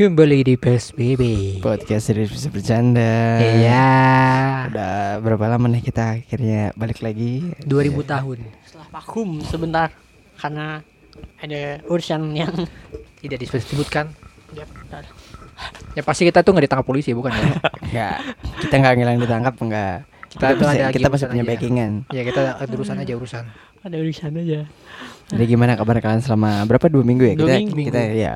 Kembali di PSBB. Podcast serius bisa bercanda. Iya. Udah berapa lama nih kita akhirnya balik lagi? 2000 tahun. setelah vakum sebentar karena ada urusan yang Tidak disebutkan. ya. Ya pasti kita tuh nggak ditangkap polisi bukan ya? Enggak. Kita nggak ngilang ditangkap enggak. Kita, Kita tuh masih, ada kita masih punya aja. backingan. ya kita ada urusan aja urusan. ada urusan aja Jadi gimana kabar kalian selama berapa dua minggu ya? Dua kita minggu. kita ya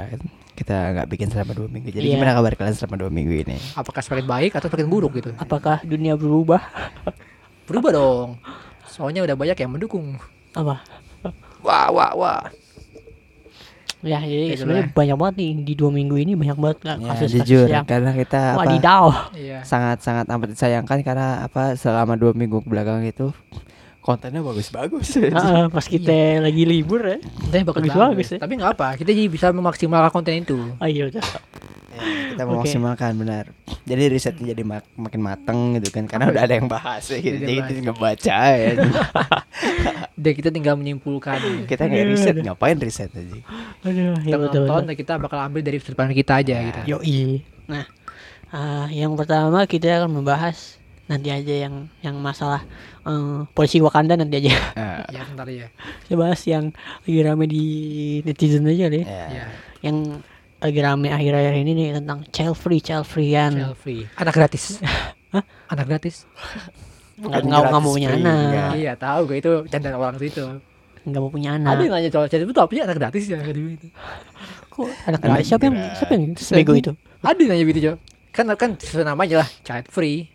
kita nggak bikin selama dua minggu. Jadi Iya. gimana kabar kalian selama dua minggu ini? Apakah semakin baik atau semakin buruk gitu? apakah dunia berubah Berubah dong. Soalnya udah banyak yang mendukung. apa Wah wah wah. ya jadi Itulah. sebenarnya banyak banget nih di dua minggu ini banyak banget Ya, kasus jujur yang karena kita apa wadidaw Iya. sangat sangat amat disayangkan karena apa selama dua minggu belakang itu kontennya bagus-bagus. Heeh, pas kita lagi libur ya Kontennya bagus, Bagus banget. bagus ya. Tapi nggak apa, kita jadi bisa memaksimalkan konten itu. ayo udah Ya, kita memaksimalkan benar. Jadi risetnya jadi mak- makin mateng gitu kan karena udah ada yang bahas ya gitu. Jadi kita ngebaca ya. Dan kita tinggal menyimpulkan. kita nggak riset ngapain riset aja. aduh Kita ya nonton betul kita bakal ambil dari sudut pandang kita aja gitu. Yoi. Nah, ah, yang pertama kita akan membahas nanti aja yang yang masalah eh, polisi Wakanda nanti aja. Nah, Ya sebentar ya. Kita bahas yang lagi rame di netizen aja deh. ya. Ya. Yang lagi rame akhir-akhir ini nih tentang child free, child freean. Child free. Anak gratis. Anak gratis. Nggak Bukan nggak nggak mau punya free, anak. enggak. Iya tahu gue itu candaan orang situ. Nggak mau punya Ada anak. yang nanya soal child itu apa sih anak gratis ya gitu. Kok anak gratis siapa yang siapa yang sebego itu? Ada yang nanya gitu coba. Kan kan sesuai namanya lah child free.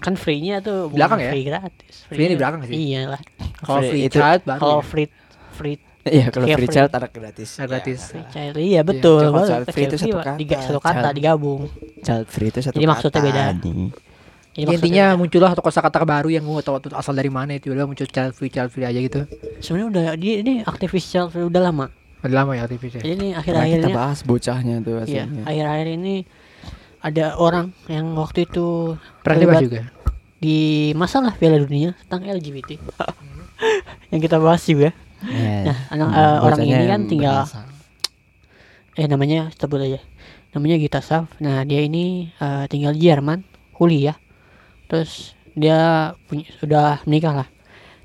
Kan free-nya tuh Belakang ya? free gratis. Free-nya di belakang sih. Iya lah. Kalau Free free, itu- child baru. Kalau ya. free free Iya, kalau Kayak free free. child anak gratis. Anak gratis. Ya, Free child iya betul kalau banget. child free itu satu kata, Diga- satu kata child. digabung Child free itu satu Jadi maksudnya kata, beda. anjing. Jadi Ya, maksudnya intinya muncullah atau kosakata baru yang gue tahu tuh asal dari mana itu udah muncul child free child free aja gitu. sebenarnya udah dia ini aktivis child free udah lama Udah lama ya aktivis ya. jadi ini Nah, kita akhir-akhirnya bahas bocahnya tuh iya akhir-akhir ini ada orang yang waktu itu terlibat juga. di masalah Piala Dunia tentang LGBT yang kita bahas juga. Iya. nah anak Hmm, eh, orang ini kan tinggal eh namanya sebut aja. Namanya Gita Saf. Nah dia ini eh, tinggal di Jerman kuliah. Terus dia punya sudah menikah lah.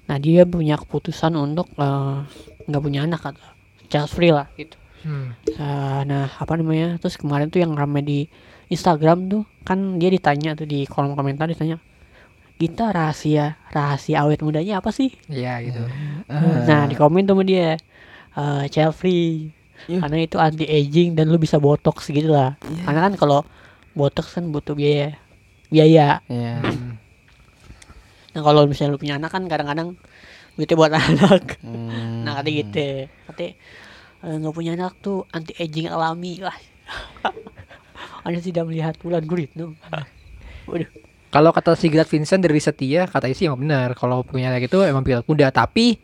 Nah dia punya keputusan untuk eh, nggak punya anak atau child free lah gitu Hmm. Eh, nah apa namanya terus kemarin tuh yang rame di Instagram tuh kan dia ditanya tuh di kolom komentar ditanya kita rahasia rahasia awet mudanya apa sih Iya gitu. Ah. nah di komen tuh sama dia eh child free Yuh. karena itu anti aging dan lu bisa botox gitu lah karena kan kalau botox kan butuh biaya biaya Iya. Hmm. nah kalau misalnya lu punya anak kan kadang-kadang duitnya buat anak Hmm. nah kata gitu kata "Eh, nggak punya anak tuh anti aging alami lah anda tidak melihat bulan gurit no waduh Kalau kata si Grad Vincent dari riset dia, katanya sih emang benar. Kalau punya anak itu emang pilat muda, tapi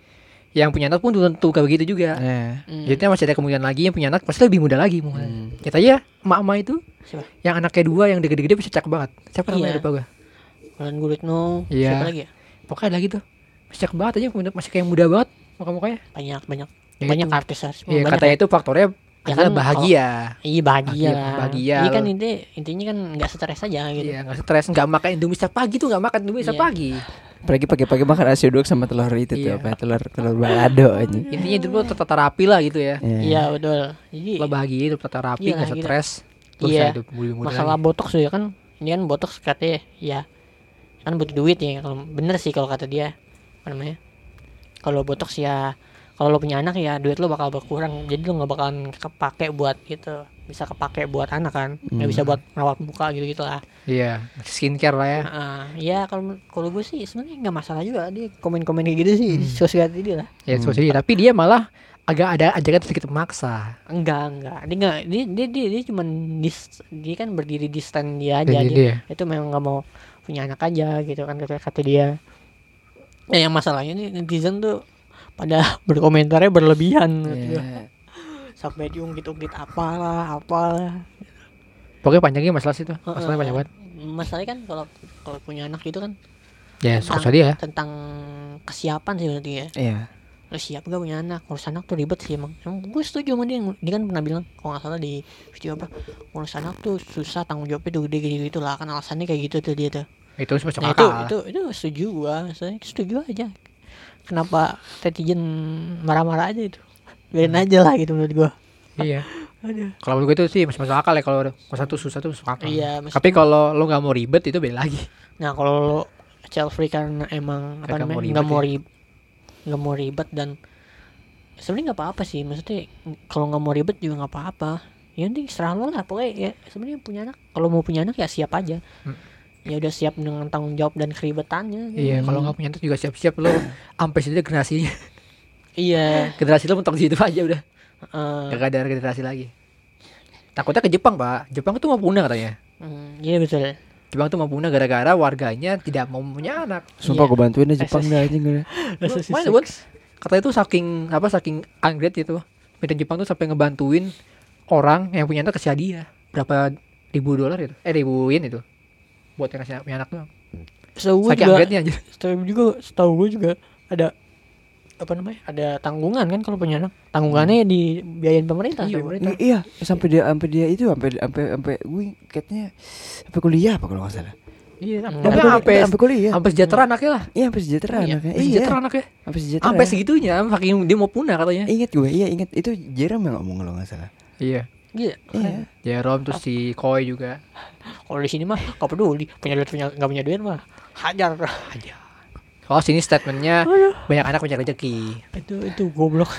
yang punya anak pun belum tentu kayak begitu juga. Iya. Hmm. Jadi masih ada kemungkinan lagi yang punya anak pasti lebih muda lagi mungkin. Hmm. Kita ya emak-emak itu siapa yang anaknya dua yang gede-gede bisa cakep banget. Siapa namanya Iya. lupa gue. bulan gurit no Iya. siapa lagi ya Pokoknya ada gitu. Masih cakep banget aja masih kayak muda banget muka-mukanya. banyak banyak Ya banyak itu. artis artis Iya, banyak katanya ya. itu faktornya Ya kan, bahagia. Iya bahagia Bahagia- lah. bahagia Iya kan inti intinya kan nggak stres aja gitu. Iya, nggak stres, nggak makan Indomie setiap pagi tuh nggak makan Indomie setiap Iya. pagi. Apalagi pagi-pagi makan nasi uduk sama telur itu tuh Iya. apa? Telur telur balado aja. Intinya hidup lo tertata rapi lah gitu ya. Iya betul. Jadi Lo bahagia hidup tertata rapi, Iya, nggak gitu. stres. Iya. ya hidup masalah botox ya kan ini kan botox katanya ya kan butuh duit ya kalau bener sih kalau kata dia apa namanya kalau botox ya kalau lo punya anak ya duit lo bakal berkurang. Jadi lo nggak bakalan kepake buat gitu bisa kepake buat anak kan. Nggak bisa buat merawat muka gitu gitu lah. Iya, skincare lah ya. Heeh. ya kalau kalau gue sih sebenarnya nggak masalah juga. Dia komen-komen kayak gitu sih di sosial media lah. Ya, sosial, tapi dia malah agak ada ajakan sedikit memaksa. enggak enggak. Dia enggak dia dia dia, dia cuman di, dia kan berdiri di stand dia aja. Jadi dia, dia. itu memang nggak mau punya anak aja gitu kan kata kata dia. Ya yang masalahnya nih netizen tuh pada berkomentarnya berlebihan gitu. Iya. sampai diungkit-ungkit apalah apalah Pokoknya panjangnya masalah sih tuh. Masalahnya banyak banget. masalahnya kan kalau kalau punya anak itu kan Ya, tentang, suka dia ya. tentang kesiapan sih berarti ya Iya. lo siap gak punya anak ngurus anak tuh ribet sih emang emang gue setuju sama dia dia kan pernah bilang kalau nggak salah di video apa ngurus anak tuh susah tanggung jawabnya tuh gede gitu gitu lah kan alasannya kayak gitu tuh dia tuh itu masuk nah itu itu itu setuju gua saya setuju aja kenapa netizen marah-marah aja itu? Biarin aja lah gitu menurut gua. Iya. Kalau menurut gue itu sih masih masuk akal ya kalau kosan tuh susah tuh masuk akal. Iya, tapi kalau lo nggak mau ribet itu beda lagi. Nah kalau lo child free karena emang apa namanya ribet nggak mau ya. ribet nggak mau ribet dan sebenarnya nggak apa-apa sih. Maksudnya kalau nggak mau ribet juga nggak apa-apa. Ya nanti serah lo lah pokoknya ya sebenarnya punya anak kalau mau punya anak ya siap aja. Hmm. Ya udah siap dengan tanggung jawab dan keribetannya. Gitu. iya kalau nggak punya anak juga siap-siap lo. Sampai situ generasinya. Iya. Generasi lo mentok di situ aja udah. Eh, gak ada generasi lagi. Takutnya ke Jepang pak. Jepang tuh mau punah katanya. Hmm, iya betul. Jepang tuh mau punah gara-gara warganya tidak mau punya anak. Sumpah Iya. gue bantuin aja Jepang dah anjing gue. Mana buat katanya tuh saking apa saking anggrek gitu Medan Jepang tuh sampai ngebantuin orang yang punya anak kasih hadiah berapa ribu dolar itu? Eh ribu yen itu buat yang kasih punya anak tuh setahu gue juga setahu juga setahu gue juga ada apa namanya ada tanggungan kan kalau punya anak tanggungannya dibiayain pemerintah Iya, pemerintah. Iya, iya, sampai dia sampai dia itu sampai sampai sampai gue katanya sampai kuliah apa kalau nggak salah. iya Hmm. Sampai sampai sampai kuliah. sampai sejahtera anaknya lah Iya, sampai sejahtera Iya, anaknya. sampai Iya, sejahtera anaknya sampai sejahtera. sampai segitunya saking dia mau punah katanya Ingat gue, iya ingat itu Jerome yang ngomong kalau nggak salah. iya Iya. Iya. Jerome terus si Koi juga. Kalau di sini mah gak peduli. Punya duit punya nggak punya duit mah hajar aja kalau sini statementnya banyak anak banyak rezeki. Itu itu goblok.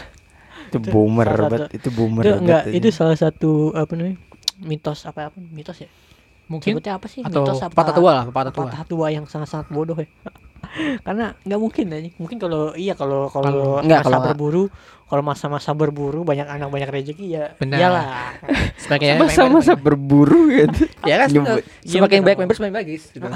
Itu boomer banget, itu boomer itu banget enggak itu. salah satu apa namanya mitos apa apa mitos ya? Mungkin. Sebutnya apa sih? Atau mitos apa? patah tua lah patah tua. Patah tua yang sangat sangat bodoh ya karena nggak mungkin aja mungkin kalau iya kalau kalau Enggak, masa kalau- berburu kalau masa-masa berburu banyak anak banyak rezeki ya Benar. iyalah semakin masa-masa berburu gitu. ya kan Nyebut. semakin- semakin Iya, banyak benar. members semakin bagus gitu.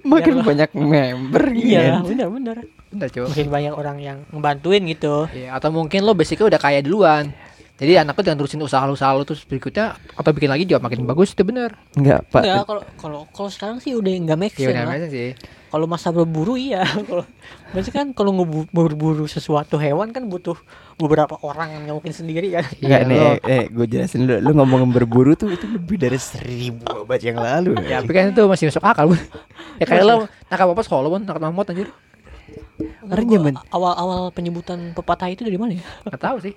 Makin banyak member iya gitu. benar benar Bener, coba makin banyak orang yang ngebantuin gitu Iya, atau mungkin lo basicnya udah kaya duluan. Jadi anak lo jangan terusin usaha-usaha lo terus berikutnya atau bikin lagi juga makin bagus itu bener. Enggak, Pak. Enggak, kalau kalau kalau sekarang sih udah nggak make Iya sense udah lah. biasa sih. Kalau masa berburu iya. Kalau maksudnya kan kalau ngebu- berburu sesuatu hewan kan butuh beberapa orang yang mungkin sendiri kan. Enggak Iya, nih, eh, gue jelasin dulu. Lu ngomong berburu tuh itu lebih dari seribu abad yang lalu. Ya, tapi kan itu masih masuk akal, Bun. Ya kayak lo nakal apa sekolah, Bun, nakal mamut anjir. Karena Gua- zaman awal-awal penyebutan pepatah itu dari mana ya? Enggak tahu sih.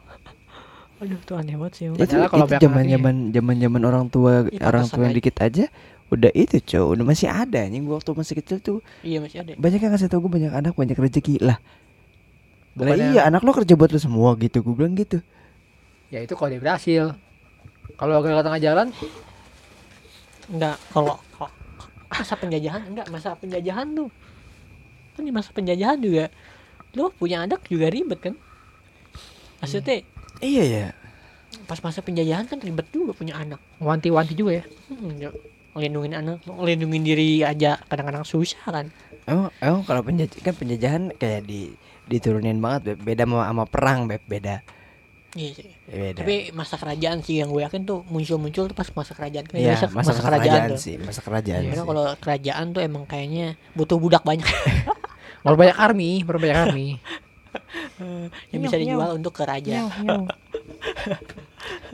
Aduh, tuh aneh banget sih. itu, kalau itu zaman zaman zaman zaman orang tua Iya, orang tua yang aja. dikit aja udah itu cow udah masih ada nih gua waktu masih kecil tuh Iya masih ada. banyak yang ngasih tau gue banyak anak banyak rezeki lah iya anak lo kerja buat lo semua gitu gue bilang gitu Ya itu kalau dia berhasil. Kalau agak ke tengah jalan, Enggak, kalau kalau- masa penjajahan enggak, masa penjajahan tuh. Kan di masa penjajahan juga lo punya anak juga ribet kan? Maksudnya iya ya pas masa penjajahan kan ribet juga punya anak. wanti-wanti juga ya. Hmm, ya, ngelindungin anak, ngelindungin diri aja kadang-kadang susah kan. emang emang kalau penjajahan kan penjajahan kayak di diturunin banget Beb. beda sama, sama perang beb beda Iya sih. beda Tapi masa kerajaan sih yang gue yakin tuh muncul-muncul tuh pas masa kerajaan. Kan iya biasa masa, kerajaan, tuh. sih masa kerajaan Karena kalau kerajaan tuh emang kayaknya butuh budak banyak Mau banyak army, baru banyak army. yang bisa dijual untuk ke raja.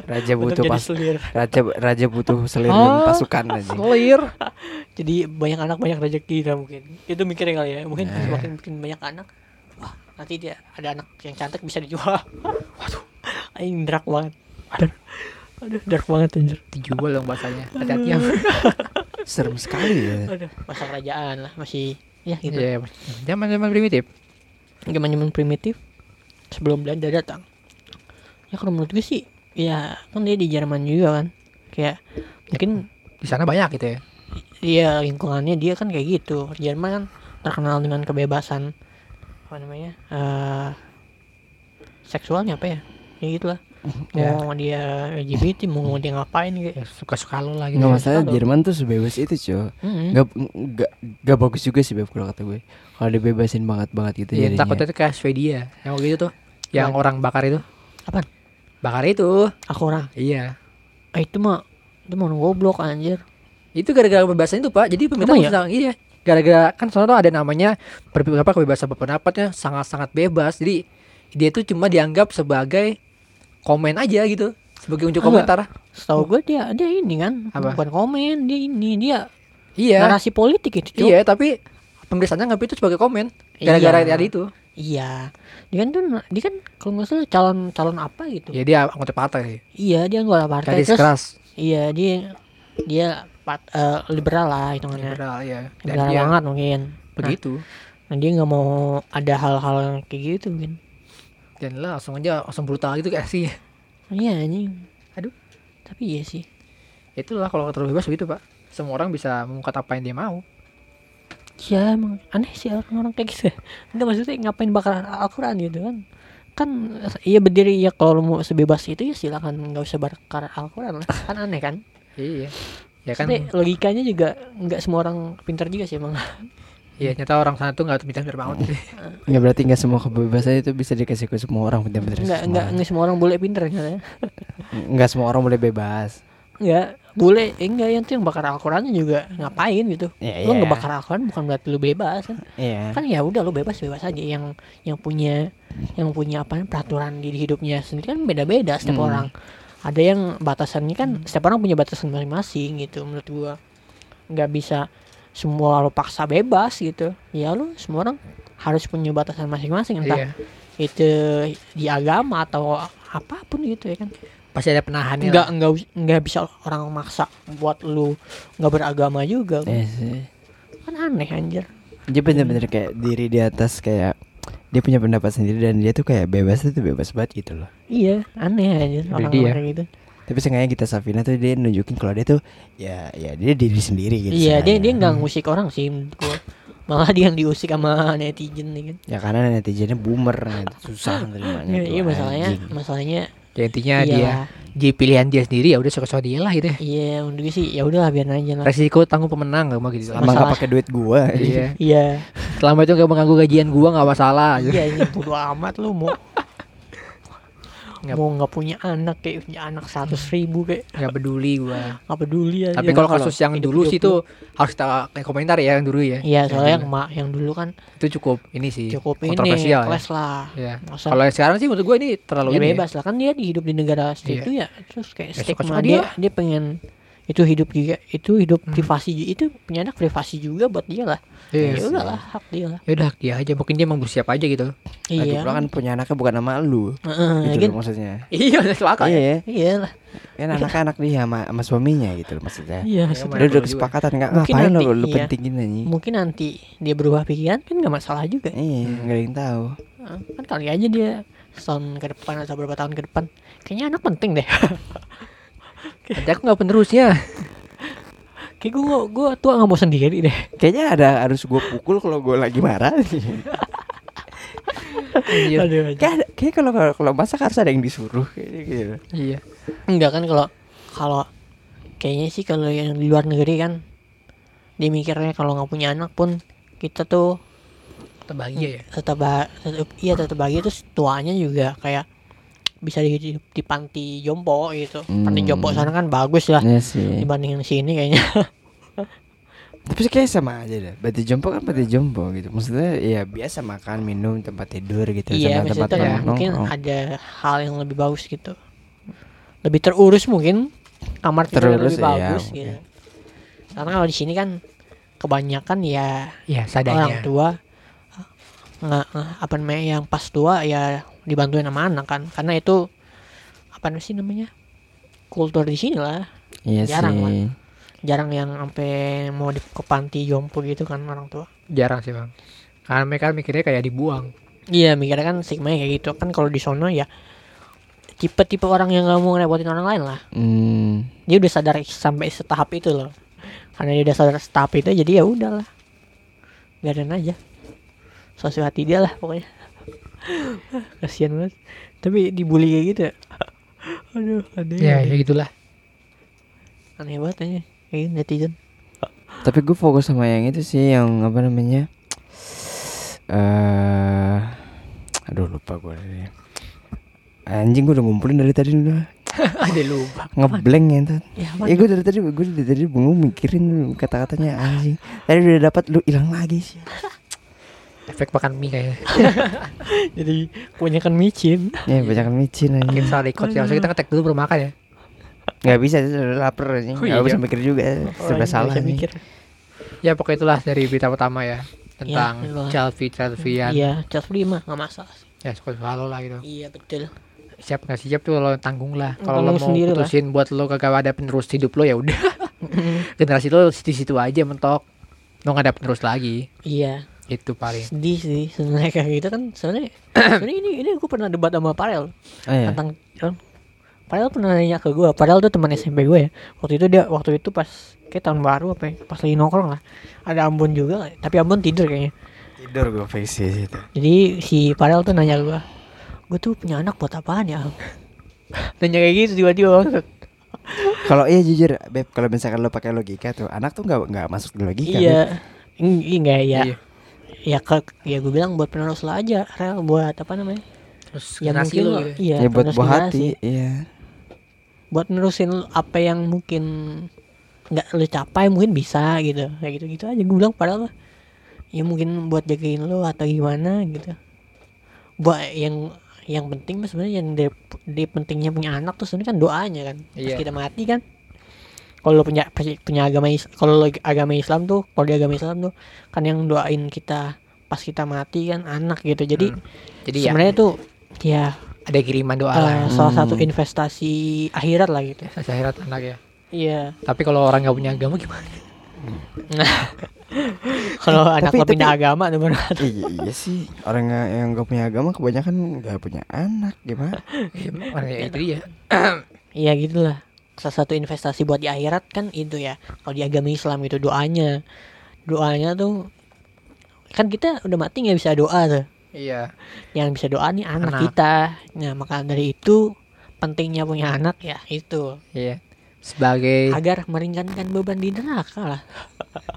raja Untuk butuh jadi pas selir. raja raja butuh selir Ah. dan pasukan aja Selir. Jadi banyak anak banyak rezeki lah mungkin. Itu mikirnya kali ya. Mungkin Nah. semakin bikin banyak anak, wah nanti dia ada anak yang cantik bisa dijual. Waduh, aing dark banget. Aduh, aduh dark banget anjir. Dijual dong bahasanya. Hati-hati ya. serem sekali ya Aduh, masa kerajaan lah masih ya gitu. Iya, zaman-zaman primitif. Zaman-zaman primitif sebelum Belanda datang. Ya kalau menurut gue sih, ya kan dia di Jerman juga kan. Kayak mungkin Di sana banyak gitu ya. Iya lingkungannya dia kan kayak gitu. Jerman kan terkenal dengan kebebasan apa namanya eh seksualnya apa ya? Ya gitulah. Ya. Mau dia LGBT mau dia ngapain gitu. Ya, suka-suka lo lah gitu. nggak Iya, masalah. Jerman tuh sebebas itu cow Mm-mm. nggak nggak nggak bagus juga sih beb kalau kata gue kalau dibebasin banget banget gitu Iya, jadinya takutnya itu kayak Swedia. Yang waktu itu tuh. Yang Apa? orang bakar itu. Apaan? Bakar itu. Aku orang. Iya. Ah itu mah itu mah goblok anjir. Itu gara-gara pembahasan itu, Pak. Jadi pemerintah ya? sedang iya. gara-gara kan soalnya tuh ada namanya apa kebebasan berpendapatnya sangat-sangat bebas jadi dia tuh cuma dianggap sebagai komen aja gitu sebagai unjuk komentar Setahu gue dia dia ini kan Apa? bukan komen dia ini dia iya narasi politik itu Cuk. iya tapi pemeriksaannya nggak itu sebagai komen gara-gara Iya. tadi itu Iya. Dia kan tuh dia kan kalau nggak salah calon calon apa gitu. ya dia anggota partai Iya dia anggota partai gadis terus keras iya dia dia part, eh, liberal lah hitungannya. liberal ya dan Liberal dia banget mungkin. begitu Nah, dia nggak mau ada hal-hal kayak gitu mungkin. Dan lah langsung aja langsung brutal gitu kayak sih Iya anjing. Aduh. Tapi iya sih. itulah kalau terlalu bebas begitu pak semua orang bisa mengungkap apa yang dia mau Ya emang aneh sih orang-orang kayak gitu. Enggak maksudnya ngapain bakar Al-Quran gitu kan. Kan iya berdiri ya kalau mau sebebas itu ya silakan nggak usah bakar Al-Quran lah. Kan aneh kan? iya ya kan Maksudnya logikanya juga nggak semua orang pintar juga sih emang. Iya nyata orang sana tuh nggak pintar banget sih. Ya berarti nggak semua kebebasan itu bisa dikasih ke semua orang Nggak semua nggak orang. nggak semua orang boleh pintar kan ya. Nggak semua orang boleh bebas. Nggak boleh eh, enggak yang tuh yang bakar Al-Qurannya juga ngapain gitu. Ya, Lu iya. nggak bakar Al-Quran bukan berarti lu bebas kan. Iya. Kan ya udah lu bebas bebas aja yang yang punya yang punya apa peraturan di hidupnya sendiri kan beda-beda setiap Hmm. orang. Ada yang batasannya kan setiap orang punya batasan masing-masing gitu menurut gua. nggak bisa semua lu paksa bebas gitu. Ya lu semua orang harus punya batasan masing-masing entah Iya. itu di agama atau apa pun gitu ya kan Pasti ada penahannya. nggak lah. nggak nggak bisa orang maksa buat lu nggak beragama juga Iya sih. kan aneh anjir Dia bener-bener kayak diri di atas kayak dia punya pendapat sendiri dan dia tuh kayak bebas itu bebas banget gitu loh. iya aneh anjir Jadi orang dia. kayak gitu Tapi seenggaknya kita Safina tuh dia nunjukin kalau dia tuh ya ya dia diri sendiri gitu. iya dia dia nggak ngusik orang sih gua malah dia yang diusik sama netizen nih kan Ya karena netizennya boomer susah nerimanya. iya tuh, masalahnya anjing. masalahnya Ya, intinya iya dia jadi pilihan dia sendiri ya udah suka-suka dia lah gitu. ya. iya gue sih ya udahlah biar aja lah Resiko tanggung pemenang gak mau gitu. Sama nggak pakai duit gua. Iya. iya Selama itu gak mengganggu gajian gua nggak masalah. gitu. iya ini bodo amat lu mau Nggak- mau nggak punya anak kayak punya anak seratus ribu kayak Nggak peduli gua. nggak peduli aja Tapi kalau kasus yang dulu sih itu harus kita kayak komentar ya yang dulu ya. iya soalnya yang, dulu. ma- yang dulu kan itu cukup ini sih cukup ini kontroversial ya. kelas lah Iya. Masa- Kalau yang sekarang sih menurut gua ini terlalu ya ini. bebas lah kan dia hidup di negara Iya. situ ya terus kayak Ya, stigma dia. dia pengen itu hidup juga itu hidup Hmm. privasi itu punya anak privasi juga buat dia lah Iya. ya udahlah hak dia lah Ya udah dia aja mungkin dia emang bersiap aja gitu. Iya pula kan punya anaknya bukan nama lu. Heeh, Gitu loh maksudnya. Iya, masuk akal. ya. Iya, iya lah kan anaknya anak dia sama, sama suaminya gitu loh maksudnya. iya Ya, maksudnya Udah udah kesepakatan nggak Mungkin ngapain lo nanti, lu iya. pentingin anjing. mungkin nanti dia berubah pikiran kan nggak masalah juga Iya, nggak ada yang tahu. Kan kali aja dia setahun ke depan atau beberapa tahun ke depan kayaknya anak penting deh Nanti aku nggak penerusnya. kayak gue gue tua nggak mau sendiri deh Kayaknya ada harus gue pukul kalau gue lagi marah. Iya. Kayak kalau kalau- kalau masak harus ada yang disuruh kayak gitu. Iya. Enggak kan kalau kalau kayaknya sih kalau yang di luar negeri kan dia mikirnya kalau nggak punya anak pun kita tuh Terbahagia ya. tetap bah- tetap iya tetap bahagia terus tuanya juga kayak bisa di, di, di panti jompo gitu. Panti Hmm. jompo sana kan bagus lah Iya sih. dibandingin sini kayaknya. Tapi sih kayak sama aja deh. Bati jompo kan bati jompo gitu. Maksudnya ya biasa makan, minum, tempat tidur gitu iya, sama tempat kan nongkrong. mungkin ada hal yang lebih bagus gitu. Lebih terurus mungkin kamar tidur Terurus, lebih iya, bagus mungkin. gitu. Karena kalau di sini kan kebanyakan ya Iya, orang sadanya. tua nggak nggak- apa namanya yang pas tua ya dibantuin sama anak kan karena itu apa sih namanya kultur di sini lah Iya jarang lah. sih. jarang yang sampai mau di ke panti jompo gitu kan orang tua Jarang sih, Bang. Karena mereka mikirnya kayak dibuang. iya mikirnya kan stigma kayak gitu kan kalau di sono ya tipe-tipe orang yang nggak mau ngerepotin orang lain lah Hmm. dia udah sadar sampai setahap itu loh karena dia udah sadar setahap itu jadi ya udahlah biarin aja sesuai hati dia lah pokoknya kasihan banget tapi dibully kayak gitu ya aduh aneh Ya, aneh. ya gitulah. aneh banget aja kayak gitu, netizen Tapi gue fokus sama yang itu sih yang apa namanya? Eh, aduh lupa gue. Anjing gue udah ngumpulin dari tadi udah. Ada lupa. ngeblank ya tuh Ya, ya gue dari tadi gue dari tadi bingung mikirin kata-katanya anjing tadi udah dapat lu hilang lagi sih Efek makan mie kayaknya. jadi kebanyakan micin. ya banyak micin aja Kita salah record ya. Kita ngetek dulu baru makan ya. nggak bisa itu udah lapar aja Oh, nggak iya. bisa mikir juga sudah Orang salah bisa nih mikir. Ya pokoknya itulah dari berita pertama ya. Tentang itulah. Chalfi Chalfian. Iya, mah nggak masalah. sih. Ya suka lo lah gitu. Iya betul. Siap nggak siap tuh lo tanggung lah. Kalau lo mau sendiri lah. putusin buat lo kagak ada penerus hidup lo ya udah. Generasi lo di situ aja mentok. Lo nggak ada penerus lagi. Iya. Itu paling. Sedih sih sebenarnya kayak gitu kan sebenarnya. sebenarnya ini ini gue pernah debat sama Parel oh, iya. tentang kan, Parel pernah nanya ke gue. Parel tuh teman SMP gue ya. Waktu itu dia waktu itu pas kayak tahun baru apa ya, pas lagi nongkrong lah. Ada Ambon juga, tapi Ambon tidur kayaknya. tidur gue sih itu Jadi si Parel tuh nanya gue, gue tuh punya anak buat apaan ya? nanya kayak gitu tiba-tiba kalau iya jujur beb kalau misalkan lo pakai logika tuh anak tuh nggak nggak masuk di logika. Iya, Eng- enggak ya. Iya. Ya ke, ya gue bilang buat penerus lah aja, Rel buat apa namanya? Terus Ya mungkin lo lo, gitu. iya, ya buat buah hati iya Buat nerusin apa yang mungkin nggak lo capai mungkin bisa gitu, kayak gitu gitu aja gue bilang padahal mah, ya mungkin buat jagain lo atau gimana gitu. Buat yang yang penting mah sebenarnya yang di, di pentingnya punya anak tuh sebenarnya kan doanya kan. Pas Iya. kita mati kan kalau punya punya agama kalau agama Islam tuh kalau di agama Islam tuh kan yang doain kita pas kita mati kan anak gitu jadi Hmm. Jadi ya sebenarnya tuh ya ada kiriman doa eh, lah. salah satu Hmm. investasi akhirat lah gitu Saya akhirat anak ya. iya Tapi kalau orang nggak punya agama gimana? kalau anak tapi- tapi- agama tuh bener iya, iya sih orang nggak- yang gak punya agama kebanyakan nggak punya anak gimana Orang ya itu dia. iya gitulah salah satu investasi buat di akhirat kan itu ya kalau di agama Islam itu doanya doanya tuh kan kita udah mati nggak bisa doa tuh Iya. yang bisa doa nih anak, Anak. kita nah maka dari itu pentingnya punya anak ya itu Iya. Sebagai agar meringankan beban di neraka lah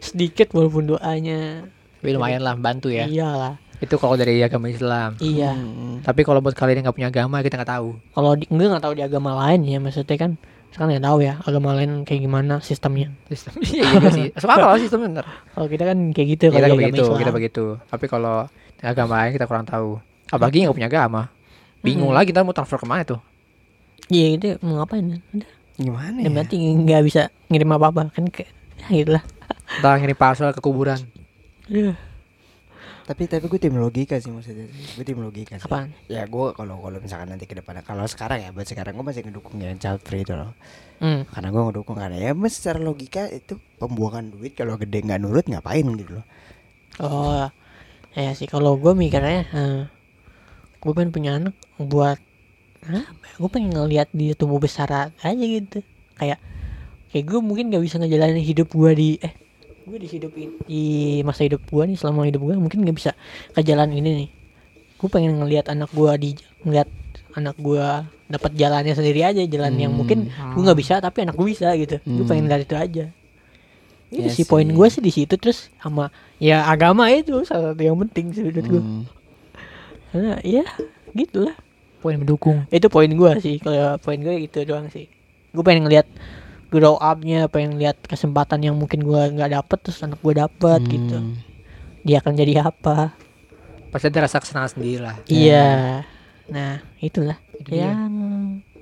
sedikit walaupun doanya tapi lumayan lah bantu ya. iyalah Itu kalau dari agama Islam. iya Hmm. Tapi kalau buat kalian yang nggak punya agama kita nggak tahu. kalau di, gue nggak tahu di agama lain ya maksudnya kan sekarang nggak tahu ya agama lain kayak gimana sistemnya Sistem iya juga sih. Masuk akal sih sistem bener. kalau kita kan kayak gitu Kita kalau agama begitu, kita begitu. Tapi kalau agama lain kita kurang tahu. Apalagi yang nggak punya agama. Bingung Mm-mm. lagi kita mau transfer ke mana tuh? iya itu mau ngapain udah gimana ya berarti nggak bisa ngirim apa apa kan kayak ya gitu lah Entah ngirim parcel ke kuburan. Aduh, tapi tapi gue tim logika sih maksudnya. Gue tim logika sih. Apaan? Ya gue kalau kalau misalkan nanti ke depannya kalau sekarang ya buat sekarang gue masih ngedukung yang child free itu loh. Hmm. karena gue ngedukung karena ya mas secara logika itu pembuangan duit kalau gede nggak nurut ngapain gitu loh. Oh ya sih. Kalau gue mikirnya gue pengen punya anak buat gue pengen ngelihat dia tumbuh besar aja gitu. Kayak kayak gue mungkin gak bisa ngejalanin hidup gue di eh gue di hidup di masa hidup gue nih selama hidup gue mungkin gak bisa ke jalan ini nih. Gue pengen ngelihat anak gue di ngeliat anak gue dapat jalannya sendiri aja jalan yang mungkin gue nggak bisa tapi anak gue bisa gitu. Gue Hmm. pengen lihat itu aja. Itu Iya sih poin gue sih di situ terus sama ya agama itu salah satu yang penting sih menurut gue Hmm. karena ya gitulah. Poin mendukung. itu poin gue sih kalau poin gue gitu doang sih. Gue pengen ngeliat grow upnya pengen lihat kesempatan yang mungkin gue nggak dapet terus anak gue dapet gitu Hmm. dia akan jadi apa Pasti ada rasa kesenangan sendiri lah. iya nah itulah Itu dia. yang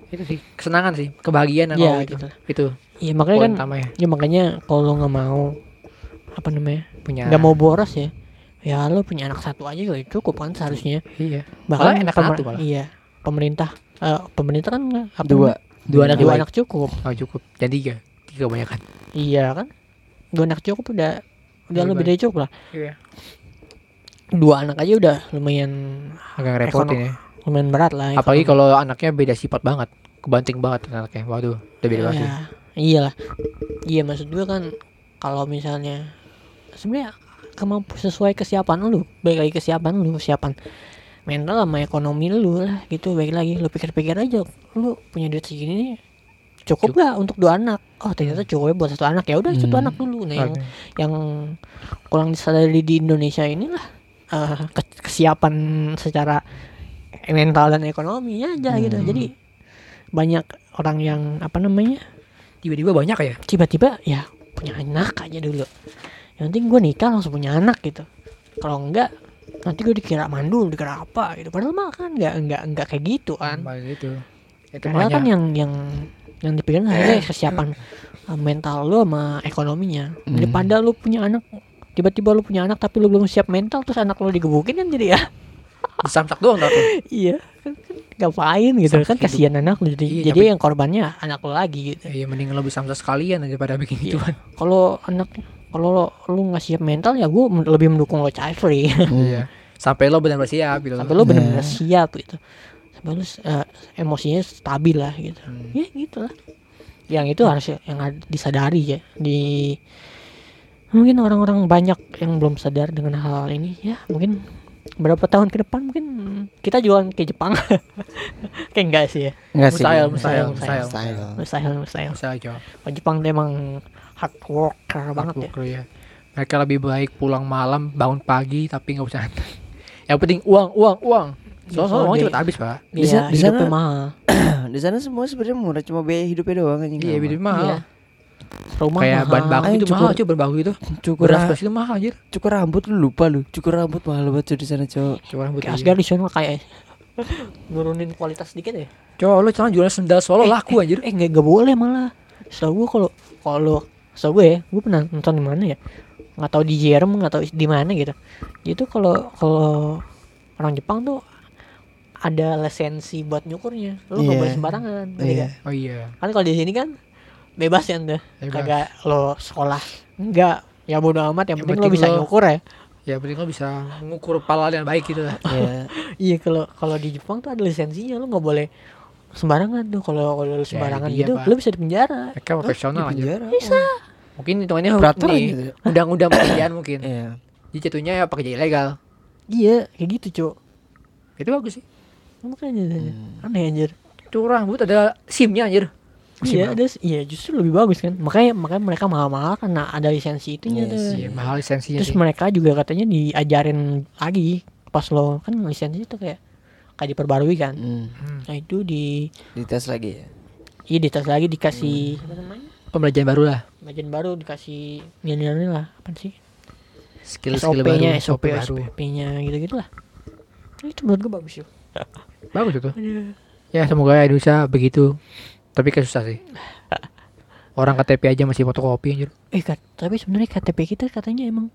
Itu sih kesenangan sih, kebahagiaan Iya, kalau itu. gitu. Itu iya makanya kan utamanya. ya makanya kalau lo nggak mau apa namanya Punya nggak mau boros ya ya lo punya anak satu aja kali cukup kan seharusnya Iya. bahkan Malah enak satu malah. iya pemerintah eh, pemerintah kan apa dua namanya? Dua anak dua anak cukup Oh, cukup. Dan tiga. Tiga kebanyakan. iya kan dua anak cukup udah udah Lebih lebih dari cukup lah Iya. dua anak aja udah lumayan Agak ngerepotin ya. lumayan berat lah Apalagi ekonomi. kalau anaknya beda sifat banget. Kebanting banget anaknya. Waduh, udah beda banget sih. ya, iyalah iya maksud gue kan kalau misalnya sebenarnya kemampu sesuai kesiapan lu baik lagi kesiapan lu kesiapan mental sama ekonomi lu lah gitu. Baik lagi lu pikir-pikir aja lu punya duit segini nih cukup gak untuk dua anak? Oh ternyata cukup buat satu anak. Ya udah satu Hmm. anak dulu. Nah yang Oke. yang kurang disadari di Indonesia inilah ke- kesiapan secara mental dan ekonominya aja gitu. Hmm. jadi banyak orang yang apa namanya tiba-tiba banyak ya? tiba-tiba ya punya anak aja dulu. Yang penting gue nikah langsung punya anak gitu. Kalau enggak nanti gue dikira mandul dikira apa gitu. Padahal mah kan enggak enggak enggak kayak gitu kan. Gitu. Itu padahal kan banyak yang yang yang dipikirin hanya kesiapan uh, mental lu sama ekonominya. Daripada lu punya anak tiba-tiba lu punya anak tapi lu belum siap mental terus anak lu digebukin kan jadi ya. Disamsak doang tuh. Iya kan, kan ngapain gitu kan kasihan anak lu. Jadi Iya, jadi tapi- yang korbannya anak lu lagi gitu. Iya mending lo bisa samsak sekalian daripada bikin gitu kan kalau anak kalau lo, lu nggak siap mental ya gue lebih mendukung lo child free iya. Sampai lo benar-benar siap gitu. Sampai lo benar-benar siap gitu. Sampai lo uh, emosinya stabil lah gitu. Hmm. ya gitu lah. Yang itu harus yang ada- disadari ya. Di mungkin orang-orang banyak yang belum sadar dengan hal ini ya mungkin berapa tahun ke depan mungkin kita jualan ke Jepang. Kayak enggak sih ya? Enggak sih. mustahil mustahil mustahil, mustahil. Mustahil. mustahil. Mustahil Jepang tuh emang hard worker banget ya Worker, ya. mereka lebih baik pulang malam bangun pagi tapi nggak usah yang penting uang uang uang Iya, soalnya soalnya uang cepet habis pak Di sa- di hidupnya sana- mahal Di sana semua sebenarnya murah cuma biaya hidupnya doang anjing. iya hidup mahal Iya. rumah kayak mahal. bahan baku Ayo, itu cukur. mahal cuy bahan baku itu Cukur beras ra- beras itu mahal anjir cukur rambut lu lupa lu. Cukur rambut mahal banget cuy di sana, Cok. coba rambut kayak iya. Asgar di sana kayak nurunin kualitas sedikit ya coba lo jangan jualan sendal solo Eh, laku anjir eh nggak nggak boleh malah setahu gue kalau kalau setahu gue ya gue pernah nonton di mana ya nggak tahu di Jerem nggak tahu di mana gitu itu kalau kalau orang Jepang tuh ada lisensi buat nyukurnya lo nggak Iya. boleh sembarangan Iya. nggak? oh iya kan kalau di sini kan bebas ya Bebas. kagak lo sekolah enggak ya bodo amat yang Yang penting, lo penting bisa lo- nyukur ya ya penting lo bisa mengukur pala yang baik gitu lah Iya. iya kalau kalau di Jepang tuh ada lisensinya lo nggak boleh sembarangan tuh kalau kalau lo sembarangan iya, gitu Pak. lo bisa di penjara mereka profesional anjir Penjara. bisa mungkin hitungannya Peraturan nih gitu. undang-undang pekerjaan mungkin Iya. jadi jatuhnya ya pekerja ilegal iya kayak gitu cok itu bagus sih makanya Hmm. aneh anjir cukur rambut ada simnya anjir iya ada iya justru lebih bagus kan makanya makanya mereka mahal-mahal karena ada lisensi itunya Iya tuh sih. Iya, mahal lisensinya terus sih. mereka juga katanya diajarin lagi pas lo kan lisensi itu kayak kayak diperbarui kan Hmm. nah itu di Dites lagi ya. iya dites lagi dikasih namanya Pembelajaran baru lah. bagian baru dikasih nilai-nilai lah apa sih Skill-skill baru, SOP-nya SOP baru. SOP-nya gitu-gitu lah itu menurut gue bagus yuk Bagus itu. Ya semoga Indonesia begitu. Tapi kayak susah sih. Orang KTP aja masih fotokopi anjir. eh kat, tapi sebenarnya KTP kita katanya emang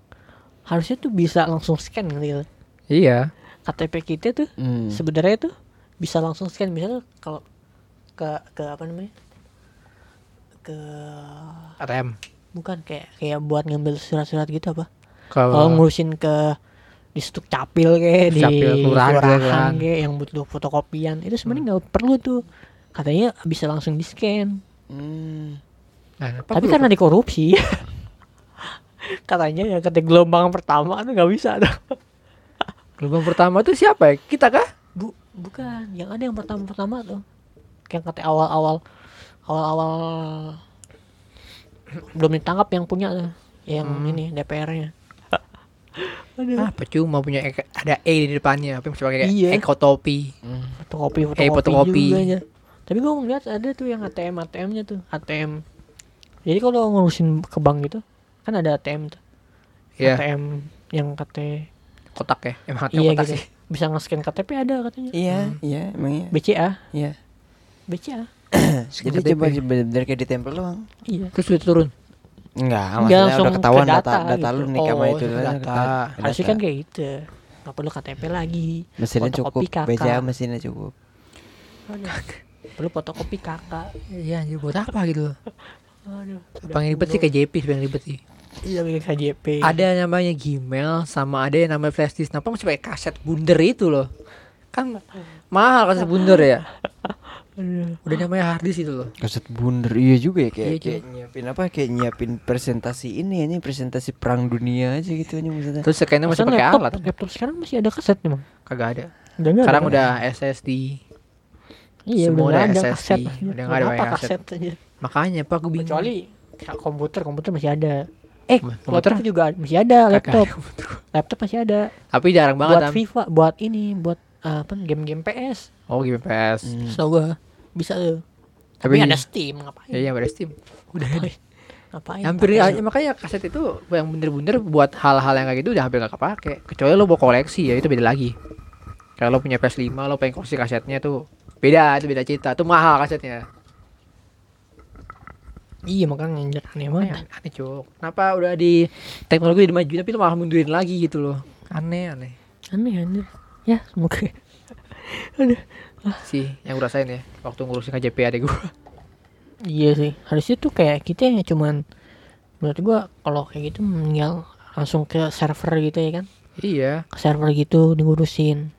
harusnya tuh bisa langsung scan gitu Iya. KTP kita tuh Hmm. sebenarnya tuh bisa langsung scan misalnya kalau ke ke apa namanya ke ATM. bukan kayak kayak buat ngambil surat-surat gitu apa kalau ngurusin ke di stuk capil kayak di Capil, kelurahan, kelurahan kelurahan. kayak yang butuh fotokopian itu sebenarnya nggak perlu tuh katanya bisa langsung di scan Hmm. nah, tapi karena dikorupsi katanya ya kata gelombang pertama tuh nggak bisa tuh gelombang pertama tuh siapa ya? Kita kah? Bu, bukan, yang ada yang pertama-pertama tuh. Yang kata awal-awal awal-awal belum ditangkap yang punya tuh. Yang ini DPR-nya. Aduh. Apa cuma punya ek- ada E di depannya, tapi masih pakai Iya. ekotopi. Fotokopi, Eh, fotokopi, fotokopi. juga aja. Tapi gua ngeliat ada tuh yang ATM ATM-nya tuh, ATM. Jadi kalau ngurusin ke bank gitu, kan ada ATM tuh. Iya, ATM yang KT kotak ya. Emang ATM iya kotak gitu. sih. Bisa nge-scan KTP ada katanya. Iya, iya, emang iya. BCA, Iya. BCA. Jadi KTP. cuma bener-bener kayak ditempel doang. Iya. Terus udah turun. Enggak, Enggak, maksudnya langsung udah ketahuan ke data data data, lu gitu. nih sama Oh, itu ke data. ke- ke Harusnya data. kan kayak gitu. Nggak perlu KTP lagi. mesinnya fotokopi cukup, kakak. BCA mesinnya cukup. perlu fotokopi kakak. Iya, anjir buat apa gitu. Aduh. Paling ribet sih kayak JP sebenarnya ribet sih. Iya bikin KJP. Ada namanya Gmail sama ada yang namanya flash disk. Kenapa masih pakai kaset bundar itu loh? Kan mahal kaset bundar ya. Aduh. Udah namanya hard disk itu loh. Kaset bundar iya juga ya kayak Iya, kayak nyiapin apa kayak nyiapin presentasi ini ini presentasi perang dunia aja gitu aja maksudnya. Terus sekarang masih pakai alat. laptop sekarang masih ada kaset emang. Kagak ada. Udah Sekarang ada. udah SSD. Iya semua udah ada SSD, kaset. udah nggak ada pakai kaset. kaset aja. Makanya Pak aku bingung. Kecuali kayak komputer, komputer masih ada. Eh, Komputer? laptop juga masih ada laptop. Laptop masih ada. Tapi jarang banget buat Am. FIFA, buat ini, buat uh, apa game-game PS. Oh, game PS. Hmm. Setahu gua. bisa tuh Tapi tapi ada Steam ngapain Ya iya ada Steam. Udah Ngapain? ngapain hampir ya, makanya kaset itu yang bener-bener buat hal-hal yang kayak gitu udah hampir gak kepake kecuali lo mau koleksi ya itu beda lagi kalau lo punya PS5 lo pengen koleksi kasetnya tuh beda itu beda cerita itu mahal kasetnya iya makanya aneh banget. Aneh, aneh cuk. Kenapa udah di teknologi udah maju tapi lo malah mundurin lagi gitu loh. Aneh aneh. Aneh anjir. Ya semoga. Aduh. Sih yang gue rasain ya waktu ngurusin KJP adek gue iya sih harusnya tuh kayak kita yang cuman menurut gua kalau kayak gitu mendingan langsung ke server gitu ya kan? Iya. Ke server gitu ngurusin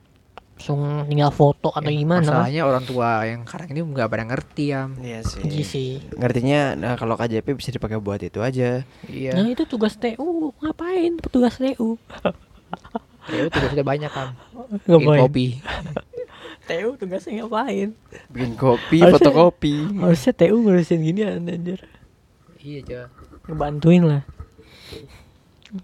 langsung tinggal foto atau Ya, gimana kan masalahnya orang tua yang sekarang ini nggak pada ngerti ya Iya iya sih. sih Ngertinya nah kalau KJP bisa dipakai buat itu aja. iya. Nah itu tugas TU ngapain petugas TU ya itu sudah banyak kan bikin ngapain? kopi. TU tugasnya ngapain? Bikin kopi, Harusnya- fotokopi. harusnya TU ngurusin gini anjir. Iya coba ngebantuin lah.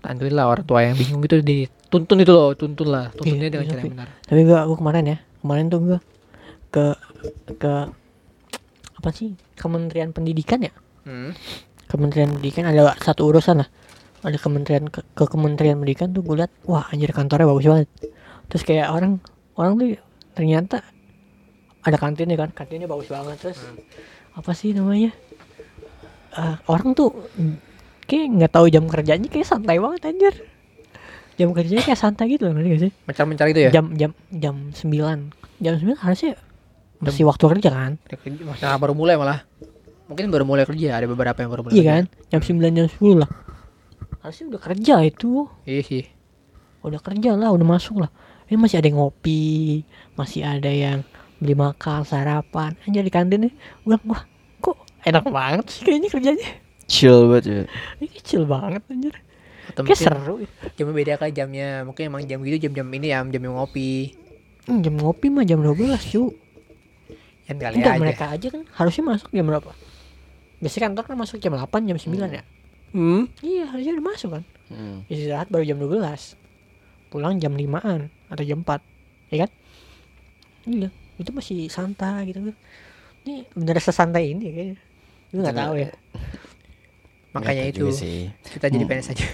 Tantuin lah orang tua yang bingung gitu dituntun itu loh, tuntun lah, tuntunnya Iya, dengan iya, cara yang benar. tapi gua gua kemarin ya kemarin tuh gua ke ke apa sih? Kementerian Pendidikan ya? Hmm. Kementerian Pendidikan ada satu urusan lah. Ada kementerian ke, ke Kementerian Pendidikan tuh gue liat wah anjir kantornya bagus banget. Terus kayak orang orang tuh ternyata ada kantinnya kan kantinnya bagus banget terus apa sih namanya? Eh, orang tuh kayak nggak tahu jam kerjanya kayak santai banget anjir jam kerjanya kayak santai gitu loh ngerti gak sih Mencar-mencar itu ya. jam jam jam 9 jam 9 harusnya masih waktu kerja kan Masalah baru mulai malah. Mungkin baru mulai kerja, ada beberapa yang baru mulai. iya kerja. kan jam 9 jam 10 lah harusnya udah kerja itu Iya sih. udah kerja lah udah masuk lah ini masih ada yang ngopi masih ada yang beli makan sarapan aja di kantin nih bilang, wah kok enak banget sih kayaknya kerjanya Chill banget ya. ini kecil banget anjir Atau kayak mungkin seru ya. jamnya beda kali jamnya. Mungkin emang jam gitu jam-jam ini ya, jam yang ngopi. Hmm, jam ngopi mah jam 12 cu Yang kali enggak aja. mereka aja kan harusnya masuk jam berapa biasanya kantor kan masuk jam 8 jam 9 ya Hmm. iya harusnya udah masuk kan Hmm. istirahat baru jam 12 pulang jam 5an atau jam 4 ya kan iya itu masih santai gitu kan ini bener sesantai ini kayaknya lu nggak tahu ya Makanya itu sih. kita jadi Hmm. PNS aja.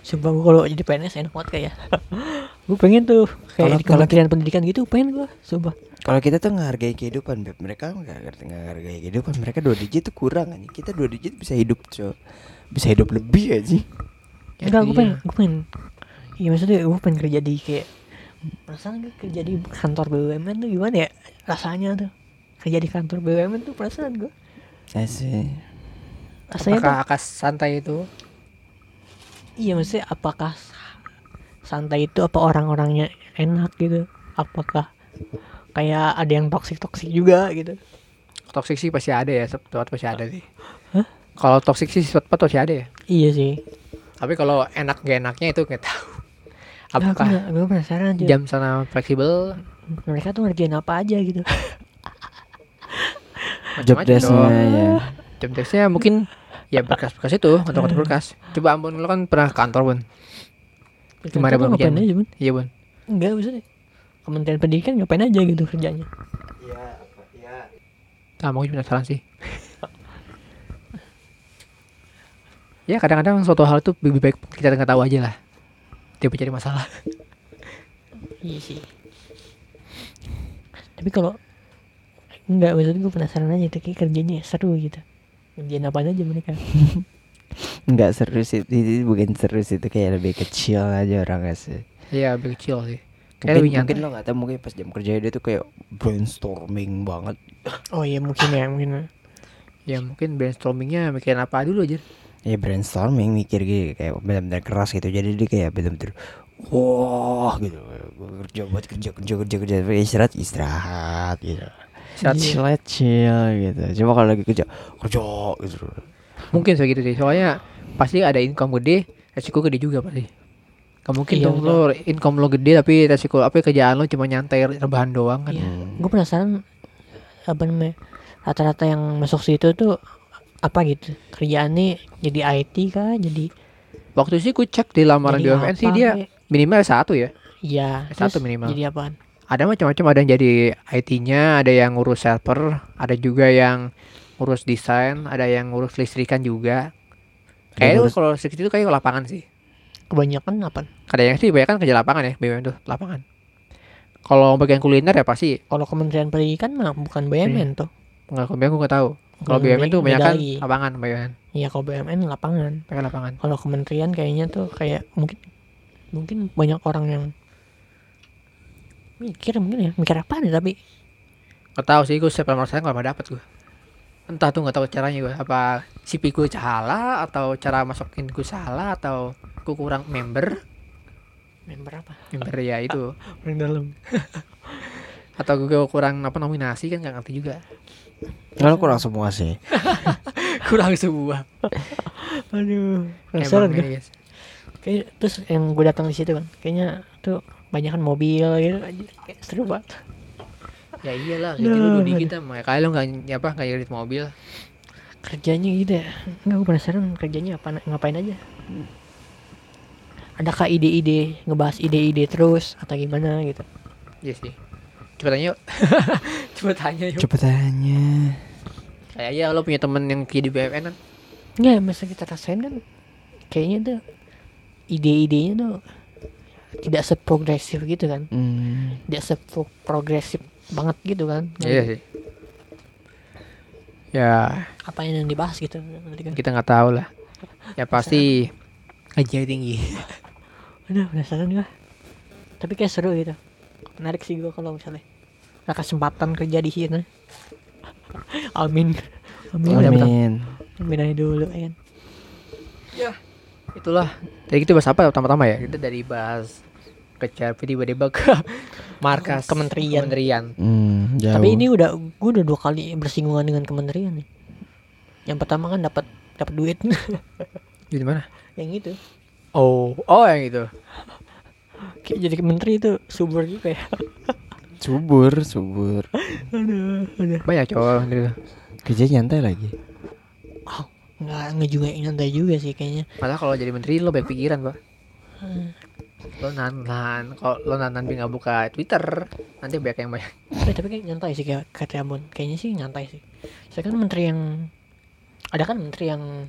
sumpah gua kalau jadi PNS enak banget kayak gue pengen tuh kayak Kalau- kementerian pendidikan gitu pengen gua sumpah Kalau kita tuh ngehargai kehidupan, Beb. Mereka nggak ngehargai kehidupan. Mereka dua digit tuh kurang aja. Kita dua digit bisa hidup, co. Bisa hidup lebih aja. Ya, enggak gue pengen gue pengen iya maksudnya gue pengen kerja di kayak perasaan gue kerja di kantor BUMN tuh gimana ya rasanya tuh kerja di kantor BUMN tuh perasaan gue Saya sih. Rasanya tuh Apakah akas santai itu? Iya maksudnya apakah sa- santai itu apa orang-orangnya enak gitu? Apakah kayak ada yang toksik toksik juga gitu? Toxic sih pasti ada ya, tempat pasti ada sih. Hah? Kalau toxic sih tempat pasti ada ya. Iya sih. Tapi kalau enak gak enaknya itu nggak tahu. Apakah Gue penasaran aja. jam sana fleksibel? Mereka tuh ngerjain apa aja gitu? Job desknya ya. Jam desknya mungkin ya berkas-berkas itu, kantor-kantor berkas. Coba Ambon lo kan pernah ke kantor bun? Gimana, Bun? Bun, Ngapain aja bun? Iya bun. Enggak maksudnya. Kementerian Pendidikan ngapain aja gitu kerjanya? Nah, mau penasaran sih. ya kadang-kadang suatu hal itu lebih baik kita nggak tahu aja lah. Dia cari masalah. Iya sih. Tapi kalau enggak maksudnya gue penasaran aja tuh kayak kerjanya seru gitu. Kerjaan apa aja mereka? Nggak seru sih. Itu bukan seru sih. Itu kayak lebih kecil aja orangnya sih. Iya, lebih kecil sih. Kayak Mungkin, mungkin lo nggak tahu mungkin pas jam kerja dia tuh kayak brainstorming banget. Oh iya mungkin ya mungkin. Ya mungkin brainstormingnya mikirin apa dulu aja. Ya brainstorming mikir gitu kayak benar-benar keras gitu. Jadi dia kayak benar-benar wah gitu. Gue kerja buat kerja kerja kerja kerja. Istirahat istirahat gitu. Istirahat. chill chill gitu. Cuma kalau lagi kerja kerja gitu. Mungkin segitu sih. Soalnya pasti ada income gede, resiko gede juga pasti. Gak mungkin Iya, dong lo income lo gede tapi resiko apa kerjaan lo cuma nyantai rebahan doang kan. Iya. Gue penasaran apa namanya rata-rata yang masuk situ tuh apa gitu kerjaannya jadi IT kah jadi Waktu sih gue cek di lamaran BUMN sih dia minimal satu ya. iya Satu minimal. jadi apaan ada macam-macam ada yang jadi IT-nya ada yang ngurus server ada juga yang ngurus desain ada yang ngurus listrikan juga. Kayak ngurus- kalau listrik itu kayak lapangan sih. Kebanyakan apa? Kadang sih banyak kan kerja lapangan ya BUMN tuh lapangan. Kalau bagian kuliner ya pasti. Kalau Kementerian Pendidikan mah bukan BUMN tuh. Nggak BUMN gue nggak tahu. Kalau BUMN tuh banyak kan lapangan BUMN iya kalau BUMN lapangan. Pakai lapangan. Kalau kementerian kayaknya tuh kayak mungkin mungkin banyak orang yang mikir mungkin ya. Mikir apa nih tapi? Nggak tahu sih gue setiap lamar saya nggak pernah dapet gue entah tuh nggak tahu caranya gue apa CV gue salah atau cara masukin gue salah atau gue kurang member? Member apa? Member ya itu. Paling dalam. Atau gue kurang apa nominasi kan nggak ngerti juga. Kalau kurang semua sih. kurang sebuah aduh penasaran gue guys. Kayak terus yang gue datang di situ kan kayaknya tuh banyak kan mobil gitu. Kayak seru banget. Ya iyalah gitu lu duduk kita mah kayak lu nggak apa nggak irit mobil. Kerjanya gitu ya. Nggak gue penasaran kerjanya apa ngapain aja. Adakah ide-ide ngebahas ide-ide terus atau gimana gitu. Iya sih. Coba tanya yuk. Coba tanya yuk. Cepet tanya. kayak ya lo punya temen yang kayak di BUMN kan? Nggak masa kita rasain kan kayaknya tuh ide-idenya tuh tidak seprogresif gitu kan. Hmm. tidak seprogresif banget gitu kan. Iya sih. Ya. Apa yang dibahas gitu nanti kan. Kita nggak tahu lah. Ya pasti. Gajinya tinggi. Aduh penasaran gua. Tapi kayak seru gitu. Menarik sih gua kalau misalnya Ada kesempatan kerja di sini Amin. Amin. Amin, Amin. Amin aja dulu ya kan itulah. Tadi kita bahas apa pertama-tama ya? Kita dari bahas kerja tiba-tiba ke markas Kementerian. kementerian. Hmm, jauh. Tapi ini udah Gua udah dua kali bersinggungan dengan kementerian nih. Yang pertama kan dapat dapat duit. Di mana? Yang itu. Oh oh yang itu. Kayak jadi menteri itu subur juga ya. Subur, subur. Aduh Aduh. Banyak cowok gitu Kerja nyantai lagi. oh, Nggak, nggak juga nyantai juga sih kayaknya malah kalau jadi menteri lo banyak pikiran pak lo nanan kalau lo nanan nggak buka twitter nanti banyak yang banyak Eh, tapi kayak nyantai sih kayak kata Ambon. Kayaknya sih nyantai sih. Saya kan menteri yang ada kan menteri yang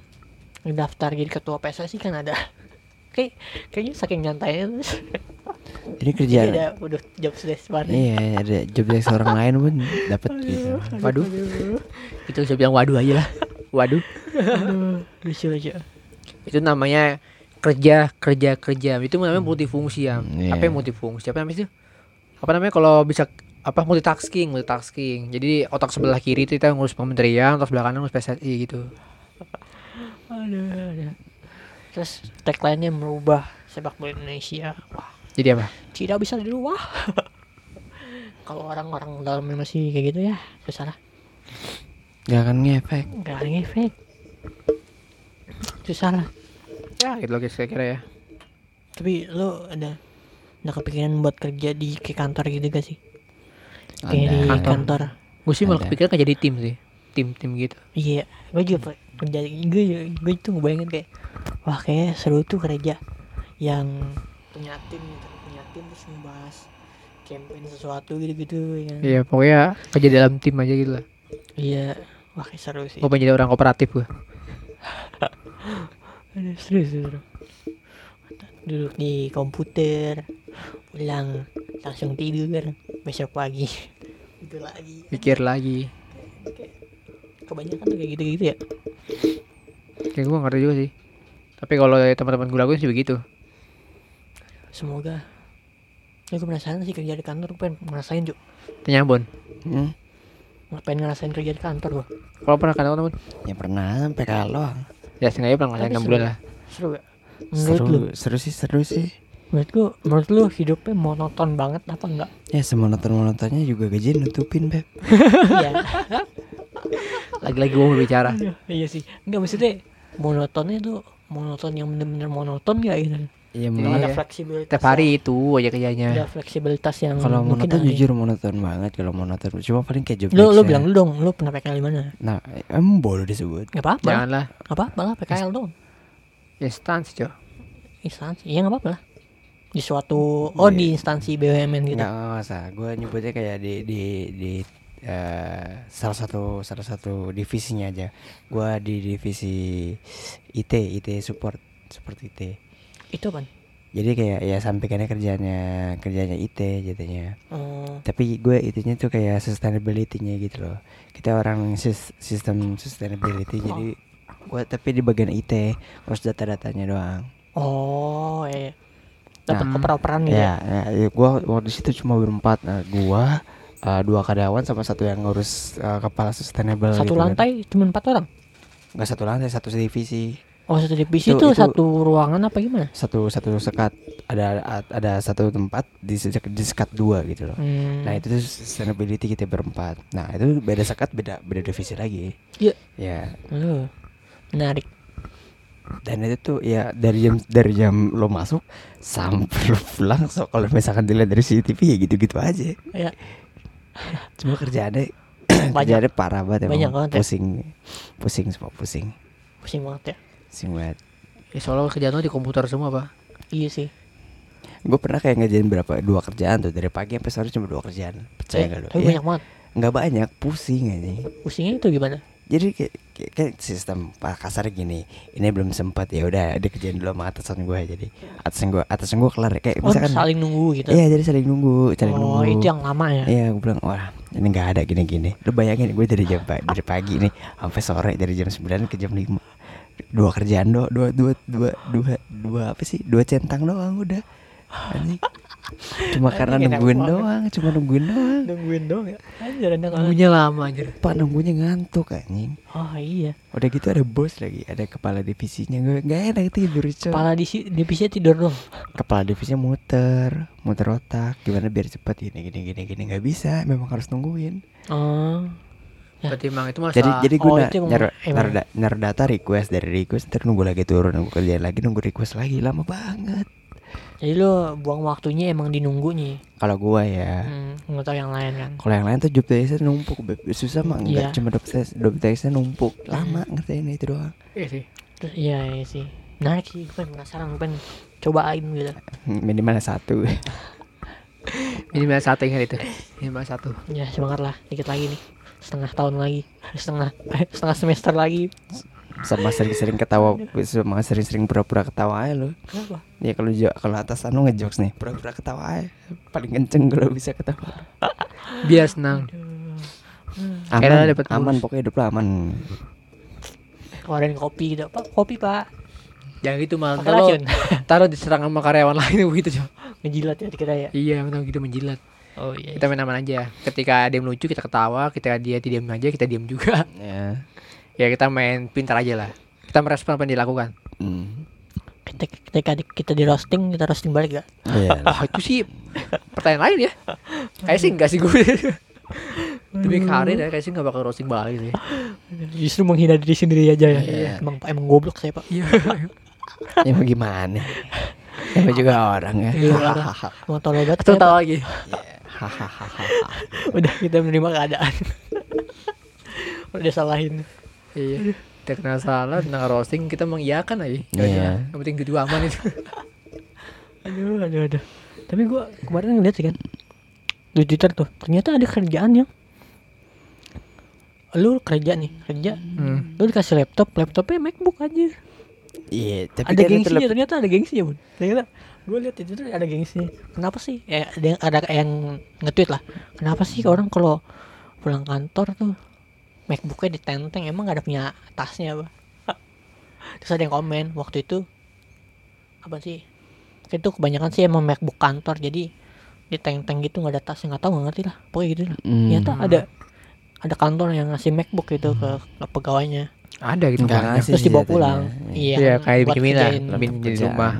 daftar jadi ketua PSSI kan ada. Kayak kayaknya saking nyantainya terus Ini jadi kerjaan. ada udah job desk banget. Iya, ada job desk orang lain pun dapat gitu. waduh itu saya bilang waduh aja lah waduh. Aduh, lucu lucu. itu namanya kerja kerja kerja. Itu namanya multifungsi ya. Hmm, apa iya. yang multifungsi? Apa namanya itu? Apa namanya? Kalau bisa apa multitasking multitasking. Jadi otak sebelah kiri itu kita ngurus kementerian otak sebelah kanan ngurus PSSI gitu. Aduh, aduh. Terus tagline-nya merubah sepak bola Indonesia. Wah, jadi apa? Tidak bisa dirubah. Kalau orang-orang dalamnya masih kayak gitu ya, susah Gak akan ngefek. Gak ada ngefek. Susah lah. ya gitu logis saya kira ya Tapi lo ada ada kepikiran buat kerja di ke kantor gitu gak sih? Kayak di Ada. kantor. gue sih malah kepikiran kerja di tim sih tim tim gitu Iya, gue juga kerja gue gue itu ngebayangin kayak wah kayak seru tuh kerja yang punya tim gitu, punya tim terus ngebahas campaign sesuatu gitu-gitu ya. kan. iya pokoknya kerja dalam tim aja gitu lah Iya, wah kayak seru sih. gue pengen jadi orang kooperatif gue Aduh, seru seru. Duduk di komputer, pulang langsung tidur, besok pagi itu lagi. mikir lagi Kebanyakan tuh kayak gitu-gitu ya. kayak gue ngerti juga sih tapi kalau teman-teman gue lakuin sih begitu Semoga. Ya, gue penasaran sih kerja di kantor, gue pengen ngerasain juga. tanya Bon Hmm. Ngapain ngerasain kerja di kantor gue? kalau pernah kan teman Ya pernah sampai kalau. ya sengaja pernah ngerasain enam seru. bulan lah Seru gak? Menurut Seru, lu? seru sih, seru sih. Menurut lu, menurut lu hidupnya monoton banget apa enggak? Ya semonoton-monotonnya juga gaji nutupin, Beb. Iya. lagi-lagi gue berbicara iya sih. Enggak maksudnya monotonnya tuh monoton yang bener-bener monoton gak gitu? Iya, menurut ada Iya. fleksibilitas. tiap hari itu aja kerjanya Ada fleksibilitas yang kalau mungkin monoton aneh. jujur monoton banget kalau monoton. Cuma paling kayak job Lu lu bilang lu dong, lu pernah PKL di mana? Nah, em boleh disebut. Gak apa-apa. lah. janganlah Gak apa-apa lah PKL dong. instansi coy Instansi. Iya gak apa-apa lah. di suatu oh di instansi BUMN gitu Nggak, nggak usah. Gue nyebutnya kayak di di di eh, salah satu salah satu divisinya aja. Gue di divisi IT, IT support, support IT. Itu kan Jadi kayak ya sampaikannya kerjanya kerjanya IT jadinya. oh Tapi gue itunya tuh kayak sustainability-nya gitu loh. Kita orang sis- sistem sustainability jadi gue tapi di bagian IT harus data-datanya doang. oh iya dapat Nah, koper-koperan gitu Ya, ya, gue waktu situ cuma berempat. Nah, gua eh, dua karyawan sama satu yang ngurus eh, kepala sustainable. satu gitu kan. lantai cuma empat orang Nggak satu lantai, satu divisi. Oh satu divisi Itu- itu, itu- satu ruangan apa gimana Satu satu sekat ada ada satu tempat di sejak di sekat dua gitu loh. hmm. Nah itu tuh sustainability kita berempat. Nah itu beda sekat beda beda divisi lagi. Iya. Ya Oh, menarik dan itu tuh ya dari jam dari jam lo masuk sampai lo pulang so kalau misalkan dilihat dari CCTV ya gitu-gitu aja. ya Cuma kerjaannya banyak kerjaannya parah banget Banyak emang. banget ya. pusing pusing semua pusing pusing banget ya pusing banget. Ya soalnya kerjaan lo di komputer semua pak. iya sih Gue pernah kayak ngerjain berapa dua kerjaan tuh dari pagi sampai sore cuma dua kerjaan. Percaya Eh, nggak lo? tapi Iya. banyak banget nggak banyak pusing aja pusingnya itu gimana jadi kayak, kayak, kayak sistem pak kasar gini ini belum sempat ya udah dia kerjain dulu sama atasan gue jadi atasan gue atasan gue kelar kayak oh misalkan saling nunggu gitu iya jadi saling nunggu saling oh nunggu itu yang lama ya iya gue bilang wah ini nggak ada gini gini lu bayangin gue dari jam dari pagi nih sampai sore dari jam 9 ke jam 5 dua kerjaan do dua dua dua dua dua apa sih? Dua centang doang udah. Anjing. cuma karena Anjing, enak nungguin doang cuma nungguin doang. Nungguin dong ya? Anjir enak. Nunggunya lama anjir. pak nunggunya ngantuk anjing. Oh iya. Udah gitu ada bos lagi, ada kepala divisinya. Gue nggak enak tidur coy. kepala di divisi tidur dong. Kepala divisinya muter, muter otak, gimana biar cepet? Gini gini gini gini. Nggak bisa, memang harus nungguin. oh Ya. Berarti emang itu masa Jadi jadi gue oh, naruh naruh da- naruh data request dari request, ntar nunggu lagi turun, nunggu kerjaan lagi, nunggu request lagi, lama banget. jadi lu buang waktunya emang di nunggunya Kalau gue ya, hmm, nggak tahu yang lain kan kalau yang lain tuh job desk numpuk, susah mah Iya. enggak cuma job desk job desk numpuk, lama ngerjain itu doang. Iya sih. terus iya, iya sih menarik sih gue penasaran gue pengen cobain gitu Minimal satu. Minimal satu ingat itu. Minimal satu. ya semangat lah dikit lagi nih setengah tahun lagi setengah eh, setengah semester lagi sama sering-sering ketawa, sama sering-sering pura-pura ketawa aja lo. kenapa Ya kalau kalau atas anu ngejokes nih, pura-pura ketawa aja. Paling kenceng kalau bisa ketawa. Biar senang. Aman, Kayaknya dapet aman pokoknya hidup lo aman. keluarin kopi gitu pak kopi pak Jangan gitu kalau racun taruh diserang sama karyawan lain begitu coy. ngejilat ya kita ya Iya, benar gitu menjilat. Oh iya Kita main aman aja. Ketika dia lucu kita ketawa, ketika dia tidak diam aja kita diam juga. Ya. ya kita main pintar aja lah. Kita merespon apa yang dilakukan. Hmm. ketika, ketika di- kita di roasting kita roasting balik gak Iya. Ah itu sih pertanyaan lain ya. Kayak sih enggak sih gue. Tapi Karin ya kayak sih nggak bakal roasting balik sih. justru menghina diri sendiri aja ya Iya. emang emang goblok saya pak Iya. ya mau gimana? Sama juga orang ya. Iya, orang. mau tolol banget tahu lagi. Hahaha. Udah kita menerima keadaan udah salahin Iya. Kita kena salah tentang roasting kita mengiyakan aja. Iya. Yang penting gitu aman itu. aduh aduh aduh tapi gua kemarin ngeliat sih kan di twitter tuh ternyata ada kerjaan yang lu kerja nih kerja Hmm. lu dikasih laptop laptopnya macbook aja Iya, tapi ada gengsinya ternyata ada gengsinya bun ternyata gue lihat itu tuh ada gengsinya kenapa sih? Ya ada yang, ada yang nge-tweet lah. Kenapa sih orang kalau pulang kantor tuh macbooknya ditenteng? Emang gak ada punya tasnya apa? Terus ada yang komen waktu itu apa sih? Itu kebanyakan sih emang macbook kantor jadi ditenteng gitu nggak ada tasnya. Nggak tahu nggak ngerti lah. Pokoknya gitu lah. Hmm. ternyata ada ada kantor yang ngasih macbook gitu ke, ke pegawainya. Ada gitu ngasih terus dibawa pulang. Iya. Iya, kayak dipinjemin lah. Lebih di rumah.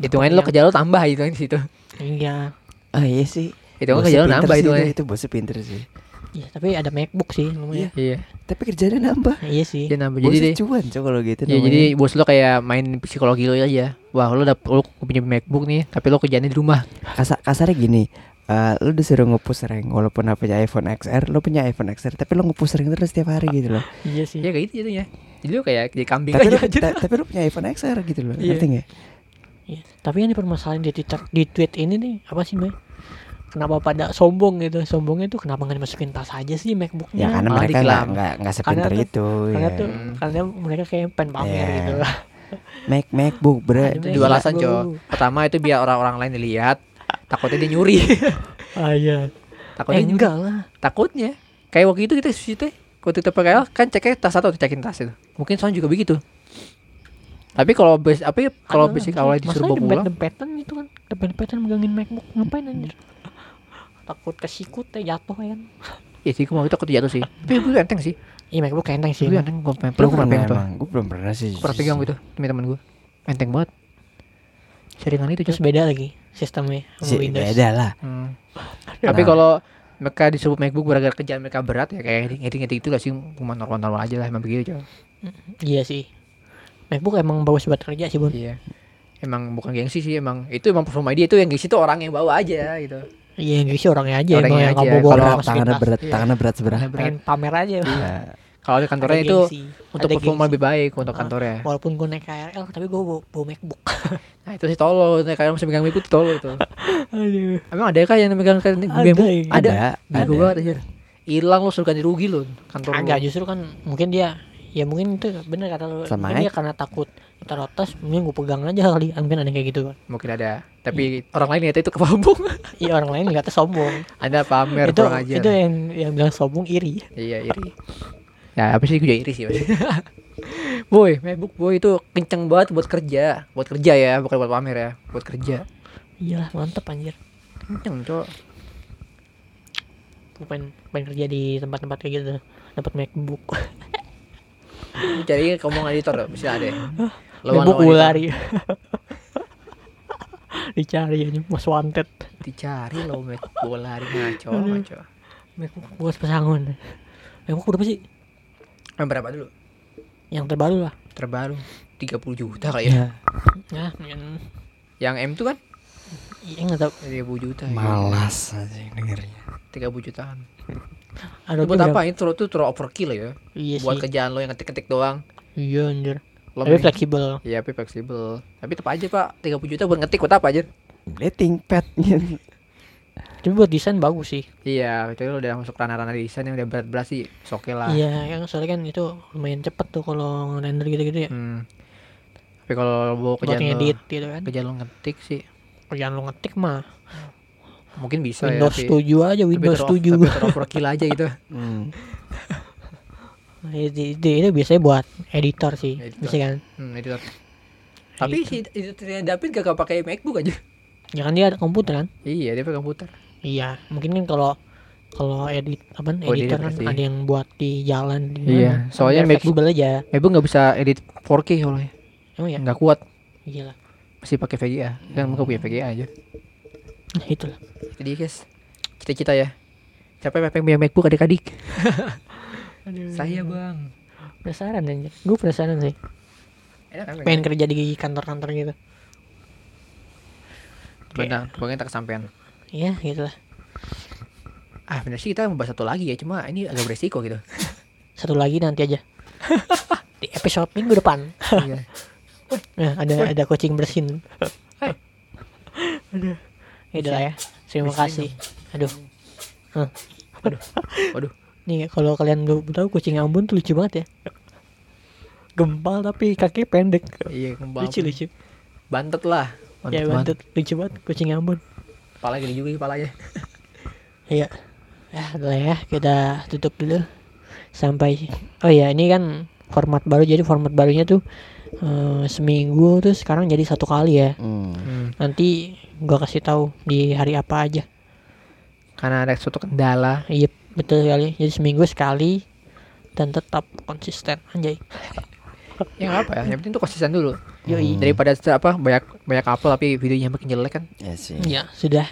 Hitungannya lo kerja lo tambah itu kan di situ. iya Ah iya sih. Itu kan kerja lo nambah sih itu kan. Itu bosnya pinter sih. iya tapi ada macbook sih lumayan Iya. Tapi kerjanya nambah. iya sih Dia nambah jadi deh. cuan coba kalau gitu Ya jadi bos lo kayak main psikologi lo aja. Wah lo dapet lo punya MacBook nih, tapi lo kerjanya di rumah. Kasar, kasarnya gini eh lu disuruh nge-push rank walaupun apa punya iPhone XR lu punya iPhone XR tapi lu nge-push rank terus setiap hari gitu loh iya sih Iya kayak gitu jadinya. Jadi lo kayak jadi kambing tapi lu, aja tapi lu punya iPhone XR gitu loh Iya. ngerti nggak Iya. Tapi yang dipermasalahin di Twitter di tweet ini nih apa sih Mbak? Kenapa pada sombong gitu? Sombongnya tuh kenapa nggak dimasukin tas aja sih MacBooknya? Ya karena malah mereka nggak nggak nggak sepinter tuh- itu. karena ya. tuh karena mereka kayak pengen pamer Iya. gitu. Mac MacBook bre. Ada Itu dua alasan. Jo. Pertama itu biar orang-orang lain dilihat, takutnya dia nyuri. ah iya. takutnya Eh, nyuri. enggak lah. Takutnya. Kayak waktu itu kita sushi teh, waktu kita PKL kan ceknya tas satu cekin tas itu. Mungkin soalnya juga begitu. Tapi kalau base apa ya, kalau basic maksudnya- awalnya disuruh bawa pulang, dempet-dempetan gitu kan. Dempet-dempetan megangin MacBook ngapain anjir? Takut kesikut ya jatuh kan. ya sih, gue mau itu aku jatuh sih. Tapi itu enteng sih. Iya MacBook enteng sih. Itu enteng, gue pernah Belum gue pernah pegang tuh. Gue belum pernah sih. Gue pernah pegang gitu, teman-teman gue. Enteng banget. Seringan itu, Terus beda lagi sistemnya sama Windows. beda lah. Hmm. Tapi kalau mereka disuruh MacBook gara-gara kerjaan mereka berat ya kayak ngedit-ngedit itu lah sih cuma normal-normal aja lah emang begitu coy. Iya sih. MacBook emang bagus buat kerja sih, Bun. Iya. Emang bukan gengsi sih emang itu emang performa dia itu yang gengsi itu orang yang bawa aja gitu. Iya, yang sih orangnya aja Orangnya emang yang aja. bawa Kalau tangannya sekitar. berat, Iya. tangannya berat seberapa? Berat. pengen pamer aja. Nah, Kalau di kantornya Ada itu gengsi. untuk Ada performa gengsi. lebih baik untuk Ah. kantornya. Walaupun gue naik KRL tapi gue bawa, bawa MacBook. Nah itu sih tolol, Nah, kayak masih megang MacBook itu tolol itu. Aduh. Emang ada kah yang megang MacBook? iya. Ada. ada, ada. aja. Hilang lo suruh ganti rugi lo kantor lo. Agak justru kan mungkin dia ya mungkin itu bener kata lu Sama mungkin dia karena takut taruh tas mungkin gue pegang aja kali mungkin ada yang kayak gitu kan Mungkin ada. Tapi orang lain lihat itu kebabung. iya orang lain nggak sombong ada pamer itu kurang aja. itu yang yang bilang sombong iri Iya iri. Ya apa sih gue juga iri sih mas. boy, MacBook boy itu kenceng banget buat kerja, buat kerja ya, bukan buat pamer ya, buat kerja. iya mantep anjir Kenceng cok. gue pengen, pengen kerja di tempat-tempat kayak gitu dapat MacBook Cari ngomong editor bisa ada. ya. MacBook Lawan-lawan gue editor. lari dicari aja mas wanted Dicari lo MacBook bola lari ngaco, ngaco. MacBook gue pesangon MacBook berapa sih Yang berapa dulu? yang terbaru lah Terbaru 30 juta kali ya. Ya, ya yang Yang M tuh kan iya nggak tahu 30 juta. ya. malas aja dengernya. 30 jutaan. Ada Itu buat berapa? apa? Itu tuh terlalu overkill ya. iya Buat sih kerjaan lo yang ngetik-ngetik doang. iya anjir Lo tapi fleksibel Iya, tapi fleksibel. Tapi tetap aja, Pak. 30 juta buat ngetik buat apa aja? Dia ThinkPad tapi buat desain bagus sih Iya, itu udah masuk ranah-ranah desain yang udah berat-berat sih, oke lah. iya yang soalnya kan itu lumayan cepet tuh kalau render gitu-gitu ya Hmm. Tapi kalau bawa buat kerjaan lo, ngedit gitu kan kerjaan lo ngetik sih, kerjaan lo ngetik mah mungkin bisa Windows ya. tapi- 7 aja tapi Windows terlalu- 7 Tapi terlalu overkill aja gitu. hmm. Nah, itu, itu, itu biasanya buat editor sih Editor. bisa kan Hmm, editor. Tapi si editornya David gak pakai MacBook aja. ya kan dia ada komputer kan Iya, dia pakai komputer. iya mungkin kan kalau kalau edit apa Oh, editor editor kan pasti. ada yang buat di jalan di Iya, mana. soalnya MacBook- aja MacBook nggak bisa edit 4K soalnya. emang ya Nggak kuat. iya lah Masih pakai VGA. Kan mereka punya VGA aja. Nah, itulah. Jadi guys, cita-cita ya. Siapa yang punya MacBook adik-adik? Saya bang. penasaran aja gue penasaran sih. Enak kan pengen kerja di kantor-kantor gitu. Benar, pokoknya tak kesampean. iya gitu lah Ah bener sih kita mau bahas satu lagi ya, cuma ini agak beresiko gitu. satu lagi nanti aja. Di episode minggu depan. Iya. nah, ada ada coaching bersin. Hai. aduh ya udah ya. Terima kasih. aduh. Waduh, nih kalau kalian belum tahu kucing Ambon tuh lucu banget ya. Gempal tapi kaki pendek. Iya kembang. lucu lucu. Bantet lah. ya banget. Lucu banget kucing Ambon Kepala gede juga kepalanya. iya. Ya udah lah ya. Kita tutup dulu. Sampai oh ya ini kan format baru. Jadi format barunya tuh eh, seminggu terus sekarang jadi satu kali ya Hmm. Hmm. nanti gua kasih tahu di hari apa aja Karena ada suatu kendala. iya betul sekali jadi seminggu sekali dan tetap konsisten anjay Ya nggak apa ya, yang penting tuh konsisten dulu. yoi Hmm. Daripada apa banyak banyak upload tapi videonya makin jelek kan. Ya sih. ya sudah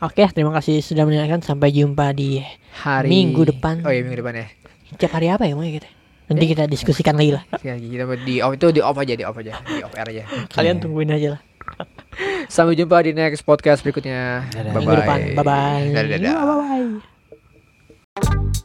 oke terima kasih sudah mendengarkan sampai jumpa di Hari Minggu depan. Oh iya minggu depan ya. tiap hari apa ya mau kita Nanti kita diskusikan lagi lah. Kita di off itu di off aja, di off aja, di off air aja. Kalian tungguin aja lah. Sampai jumpa di next podcast berikutnya. Bye bye. Bye bye. Bye bye.